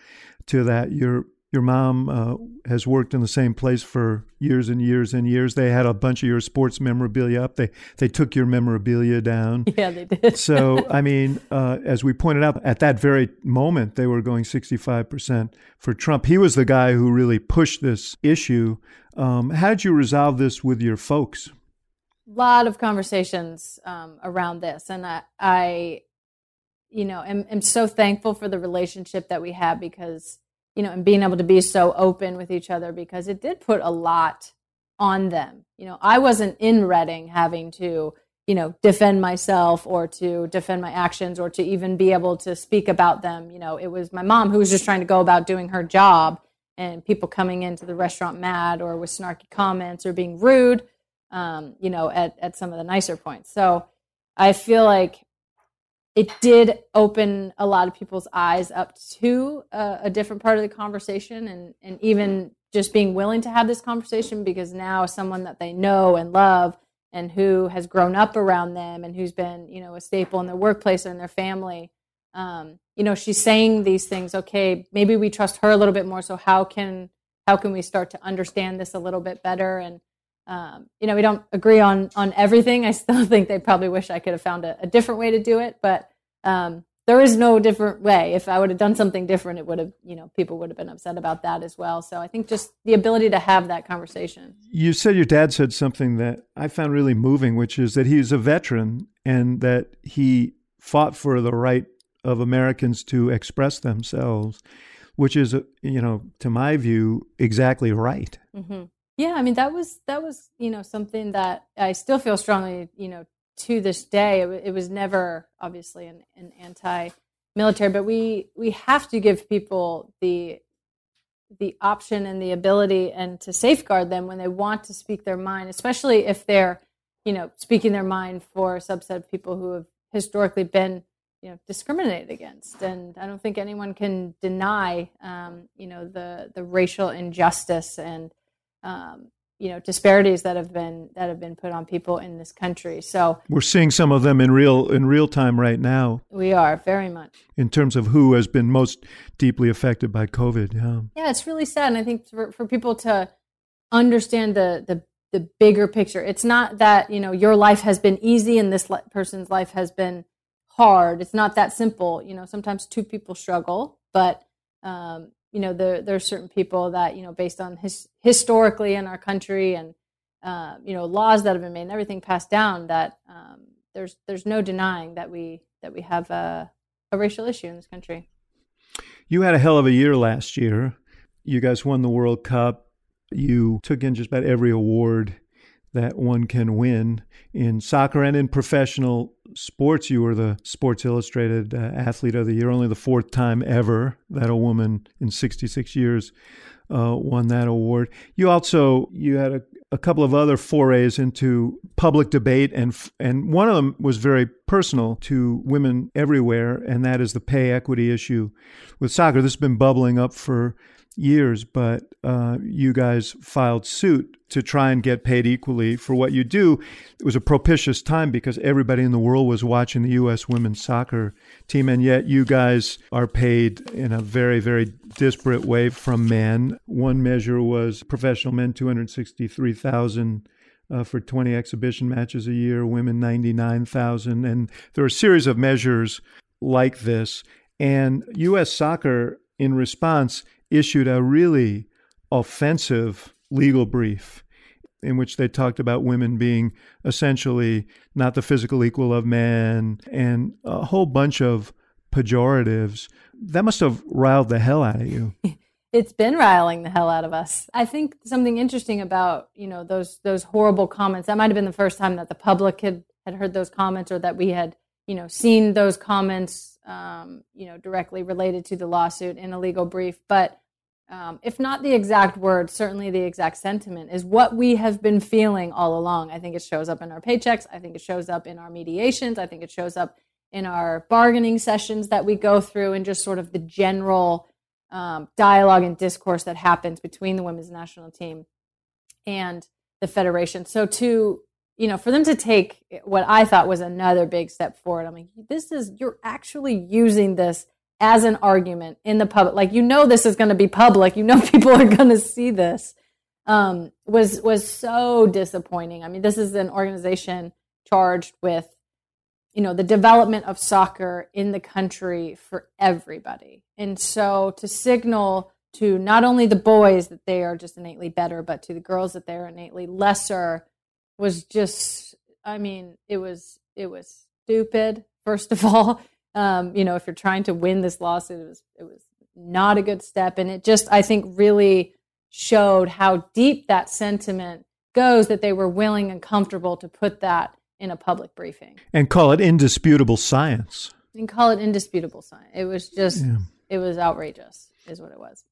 to that. Your your mom uh, has worked in the same place for years and years and years. They had a bunch of your sports memorabilia up. They they took your memorabilia down. Yeah, they did. so I mean, uh, as we pointed out, at that very moment, they were going sixty five percent for Trump. He was the guy who really pushed this issue. Um, how did you resolve this with your folks? A lot of conversations um, around this, and I, I you know, am, am so thankful for the relationship that we have because, you know, and being able to be so open with each other because it did put a lot on them. You know, I wasn't in Redding having to, you know, defend myself or to defend my actions or to even be able to speak about them. You know, it was my mom who was just trying to go about doing her job and people coming into the restaurant mad or with snarky comments or being rude, um, you know, at, at some of the nicer points. So I feel like it did open a lot of people's eyes up to a, a, different part of the conversation and, and even just being willing to have this conversation because now someone that they know and love and who has grown up around them and who's been you know a staple in their workplace and their family um, you know she's saying these things okay maybe we trust her a little bit more so how can how can we start to understand this a little bit better and um, you know, we don't agree on on everything. I still think they probably wish I could have found a, a different way to do it, but um, there is no different way. If I would have done something different, it would have, you know, people would have been upset about that as well. So I think just the ability to have that conversation. You said your dad said something that I found really moving, which is that he's a veteran and that he fought for the right of Americans to express themselves, which is, you know, to my view, exactly right. Mm-hmm. Yeah, I mean that was that was you know something that I still feel strongly you know to this day. It, was never obviously an, an anti-military, but we we have to give people the the option and the ability and to safeguard them when they want to speak their mind, especially if they're you know speaking their mind for a subset of people who have historically been you know discriminated against and i don't think anyone can deny um, you know the the racial injustice and um, you know disparities that have been that have been put on people in this country. So we're seeing some of them in real in real time right now. We are very much. In terms of who has been most deeply affected by covid yeah. Yeah it's really sad. And i think for, for people to understand the the the bigger picture it's not that you know your life has been easy and this person's life has been hard. It's not that simple. You know, sometimes two people struggle, but um, you know, there there are certain people that you know, based on his, historically in our country and uh, you know laws that have been made and everything passed down, that um, there's there's no denying that we that we have a, a racial issue in this country. You had a hell of a year last year. You guys won the World Cup. You took in just about every award that one can win in soccer and in professional sports. You were the Sports Illustrated uh, Athlete of the Year, only the fourth time ever that a woman in 66 years uh, won that award. You also you had a, a couple of other forays into public debate, and and one of them was very personal to women everywhere, and that is the pay equity issue with soccer. This has been bubbling up for years, but uh, you guys filed suit to try and get paid equally for what you do. It was a propitious time because everybody in the world was watching the U.S. women's soccer team, and yet you guys are paid in a very, very disparate way from men. One measure was professional men, 263,000. Uh, for 20 exhibition matches a year, women 99,000. And there are a series of measures like this. And U.S. soccer, in response, issued a really offensive legal brief in which they talked about women being essentially not the physical equal of men and a whole bunch of pejoratives. That must have riled the hell out of you. it's been riling the hell out of us. I think something interesting about, you know, those those horrible comments. That might have been the first time that the public had had heard those comments or that we had, you know, seen those comments um, you know, directly related to the lawsuit in a legal brief. But um, if not the exact word, certainly the exact sentiment is what we have been feeling all along. I think it shows up in our paychecks. I think it shows up in our mediations. I think it shows up in our bargaining sessions that we go through and just sort of the general um, dialogue and discourse that happens between the women's national team and the federation. So to you know, for them to take what I thought was another big step forward, I'm like, this is, you're actually using this as an argument in the public. Like, you know, this is going to be public. You know, people are going to see this. Um, was was so disappointing. I mean, this is an organization charged with, you know, the development of soccer in the country for everybody, and so to signal to not only the boys that they are just innately better, but to the girls that they're innately lesser was just i mean it was it was stupid first of all. Um, you know if you're trying to win this lawsuit it was it was not a good step. And it just i think really showed how deep that sentiment goes that they were willing and comfortable to put that in a public briefing. And call it indisputable science. And call it indisputable science. It was just yeah. it was outrageous is what it was.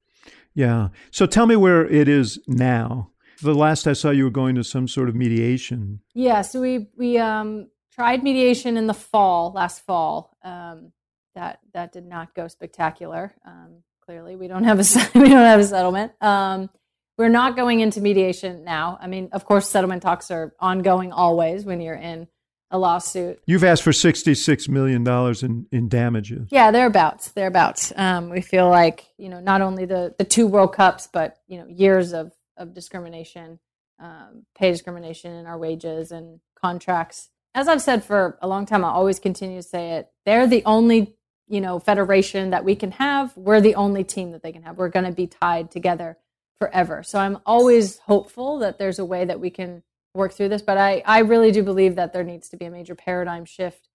Yeah. So tell me where it is now the last I saw, you were going to some sort of mediation. Yeah, so we we um, tried mediation in the fall, last fall. Um, that that did not go spectacular. Um, clearly, we don't have a we don't have a settlement. Um, we're not going into mediation now. I mean, of course, settlement talks are ongoing always when you're in a lawsuit. You've asked for sixty-six million dollars in in damages. Yeah, thereabouts, thereabouts. Um, we feel like you know not only the the two World Cups, but you know years of of discrimination, um, pay discrimination in our wages and contracts. As I've said for a long time, I always continue to say it. They're the only, you know, federation that we can have. We're the only team that they can have. We're going to be tied together forever. So I'm always hopeful that there's a way that we can work through this. But I, I really do believe that there needs to be a major paradigm shift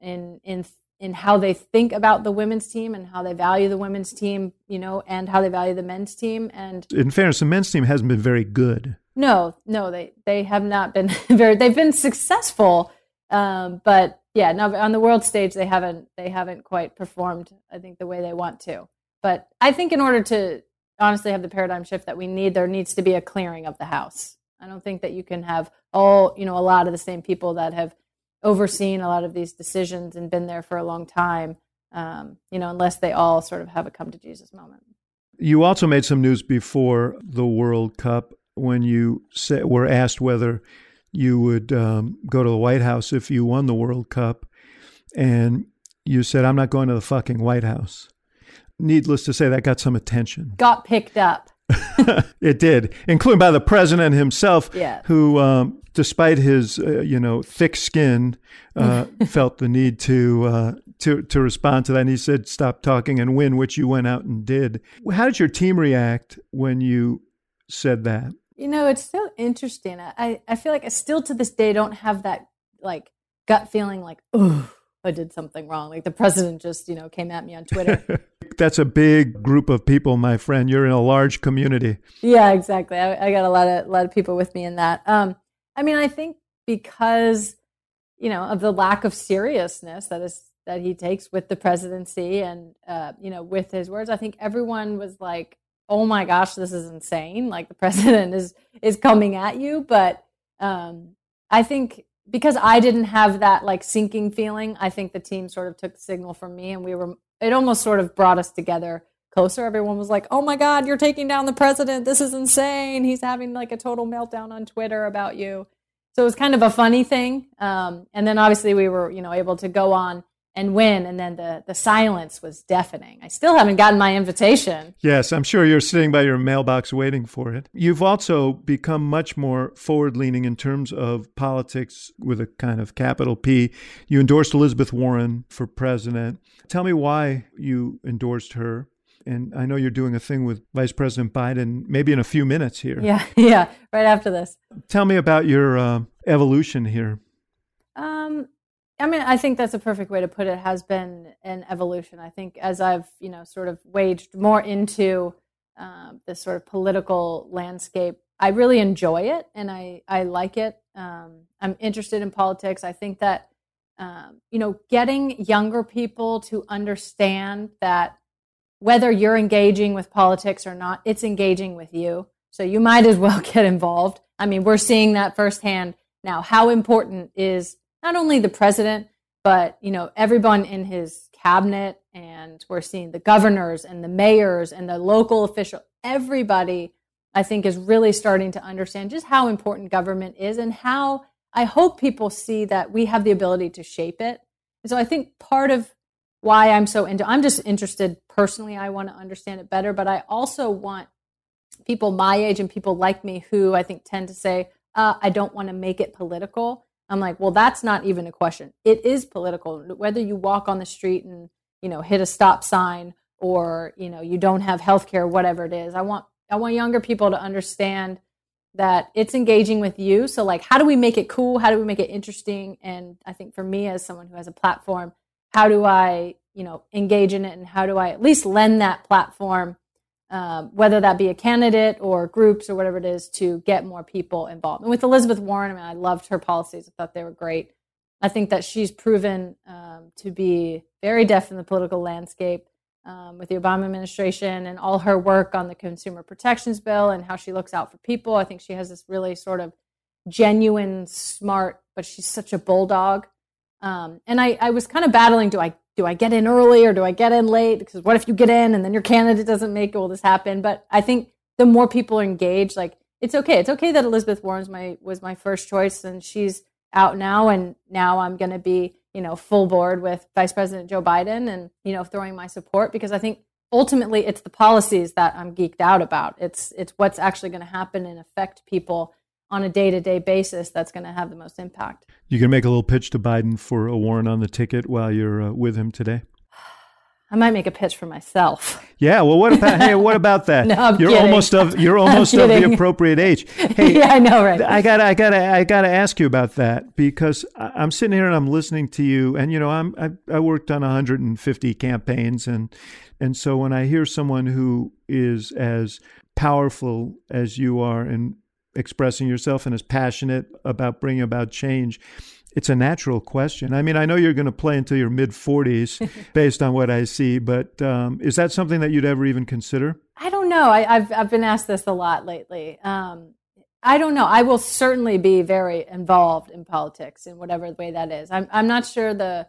in in in how they think about the women's team and how they value the women's team, you know, and how they value the men's team. And in fairness, the men's team hasn't been very good. No, no, they they have not been very. They've been successful, um, but yeah, now on the world stage they haven't they haven't quite performed. I think the way they want to. But I think in order to honestly have the paradigm shift that we need, there needs to be a clearing of the house. I don't think that you can have all you know a lot of the same people that have overseen a lot of these decisions and been there for a long time. Um, you know, unless they all sort of have a come to Jesus moment. You also made some news before the World Cup when you were asked whether you would um, go to the White House if you won the World Cup, and you said, "I'm not going to the fucking White House." Needless to say, that got some attention. Got picked up. it did, including by the president himself, yeah. who, um, despite his, uh, you know, thick skin, uh, felt the need to uh, to to respond to that. And he said, "Stop talking and win," which you went out and did. How did your team react when you said that? You know, it's so interesting. I I feel like I still to this day don't have that like gut feeling like, oh, I did something wrong. Like the president just you know came at me on Twitter. That's a big group of people, my friend. You're in a large community. Yeah, exactly. I, I got a lot of a lot of people with me in that. Um, I mean, I think because you know of the lack of seriousness that is that he takes with the presidency and uh, you know with his words i think everyone was like oh my gosh this is insane like the president is is coming at you but um, i think because i didn't have that like sinking feeling i think the team sort of took the signal from me and we were it almost sort of brought us together closer. Everyone was like oh my god you're taking down the president. This is insane. He's having like a total meltdown on twitter about you. So it was kind of a funny thing. Um, and then obviously we were you know able to go on and win. And then the, the silence was deafening. I still haven't gotten my invitation. Yes, I'm sure you're sitting by your mailbox waiting for it. You've also become much more forward leaning in terms of politics with a kind of capital P. You endorsed Elizabeth Warren for president. Tell me why you endorsed her. And I know you're doing a thing with Vice President Biden maybe in a few minutes here. Yeah, yeah, right after this. Tell me about your uh, evolution here. Um, I mean, I think that's a perfect way to put it. Has been an evolution. I think as I've you know sort of waged more into um, this sort of political landscape, I really enjoy it and I I like it. Um, I'm interested in politics. I think that um, you know getting younger people to understand that whether you're engaging with politics or not, it's engaging with you. So you might as well get involved. I mean, we're seeing that firsthand now. How important is not only the president, but you know everyone in his cabinet, and we're seeing the governors and the mayors and the local official. Everybody, I think, is really starting to understand just how important government is and how I hope people see that we have the ability to shape it. And so I think part of why I'm so into I'm just interested personally. I want to understand it better, but I also want people my age and people like me who I think tend to say, uh, I don't want to make it political. I'm like, well, that's not even a question. It is political. Whether you walk on the street and, you know, hit a stop sign or, you know, you don't have health care, whatever it is. I want I want younger people to understand that it's engaging with you. So like how do we make it cool? How do we make it interesting? And I think for me as someone who has a platform, how do I, you know, engage in it and how do I at least lend that platform um, whether that be a candidate or groups or whatever it is, to get more people involved. And with Elizabeth Warren, I mean, I loved her policies. I thought they were great. I think that she's proven um, to be very deaf in the political landscape um, with the Obama administration and all her work on the consumer protections bill and how she looks out for people. I think she has this really sort of genuine, smart, but she's such a bulldog. Um, and I, I was kind of battling do I do I get in early or do I get in late? Because what if you get in and then your candidate doesn't make it? This happen? But I think the more people are engaged, like it's okay. It's okay that Elizabeth Warren's my was my first choice and she's out now and now I'm going to be, you know, full board with Vice President Joe Biden and, you know, throwing my support because I think ultimately it's the policies that I'm geeked out about. It's it's what's actually going to happen and affect people on a day to day basis that's going to have the most impact. You can make a little pitch to Biden for a Warren on the ticket while you're uh, with him today. I might make a pitch for myself. Yeah, well, what about hey, what about that? no, I'm you're kidding. almost of you're almost of the appropriate age. Hey, yeah, I know, right? I got I got to I got to ask you about that because I'm sitting here and I'm listening to you, and you know I'm I, I worked on 150 campaigns, and and so when I hear someone who is as powerful as you are and expressing yourself and as passionate about bringing about change, it's a natural question. I mean, I know you're going to play until your mid 40s based on what I see, but um, is that something that you'd ever even consider? I don't know. I, have I've been asked this a lot lately. Um, I don't know. I will certainly be very involved in politics in whatever way that is. I'm I'm not sure the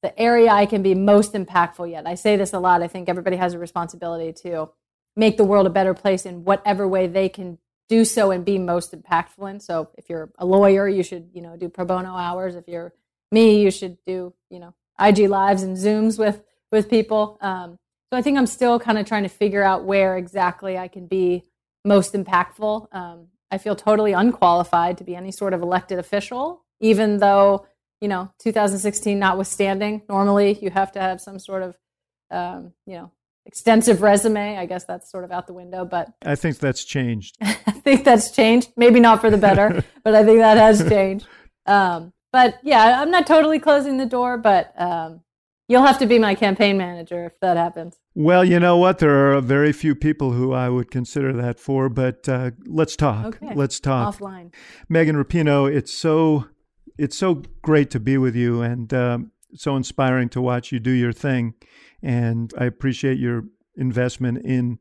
the area I can be most impactful yet. I say this a lot. I think everybody has a responsibility to make the world a better place in whatever way they can do so and be most impactful in. So if you're a lawyer, you should, you know, do pro bono hours. If you're me, you should do, you know, IG lives and Zooms with with people. Um, so I think I'm still kind of trying to figure out where exactly I can be most impactful. Um, I feel totally unqualified to be any sort of elected official, even though, you know, 2016 notwithstanding, normally you have to have some sort of, um, you know, extensive resume. I guess that's sort of out the window, but I think that's changed. I think that's changed. Maybe not for the better, but I think that has changed. Um, but yeah, I'm not totally closing the door, but um, You'll have to be my campaign manager if that happens. Well, you know what? There are very few people who I would consider that for, but uh, let's talk. Okay. Let's talk. Offline. Megan Rapinoe, it's so it's so great to be with you and um, so inspiring to watch you do your thing. And I appreciate your investment in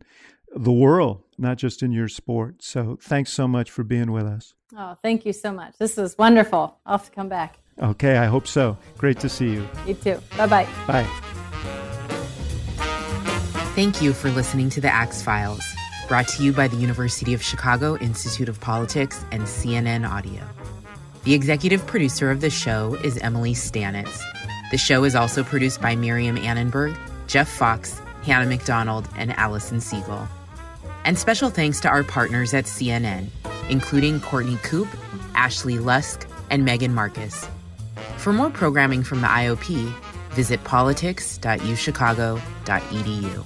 the world, not just in your sport. So thanks so much for being with us. Oh, thank you so much. This was wonderful. I'll have to come back. Okay, I hope so. Great to see you. You too. Bye bye. Bye. Thank you for listening to the Axe Files, brought to you by the University of Chicago Institute of Politics and CNN Audio. The executive producer of the show is Emily Stanitz. The show is also produced by Miriam Annenberg, Jeff Fox, Hannah McDonald, and Allison Siegel. And special thanks to our partners at CNN, including Courtney Coupe, Ashley Lusk, and Megan Marcus. For more programming from the IOP, visit politics.uchicago.edu.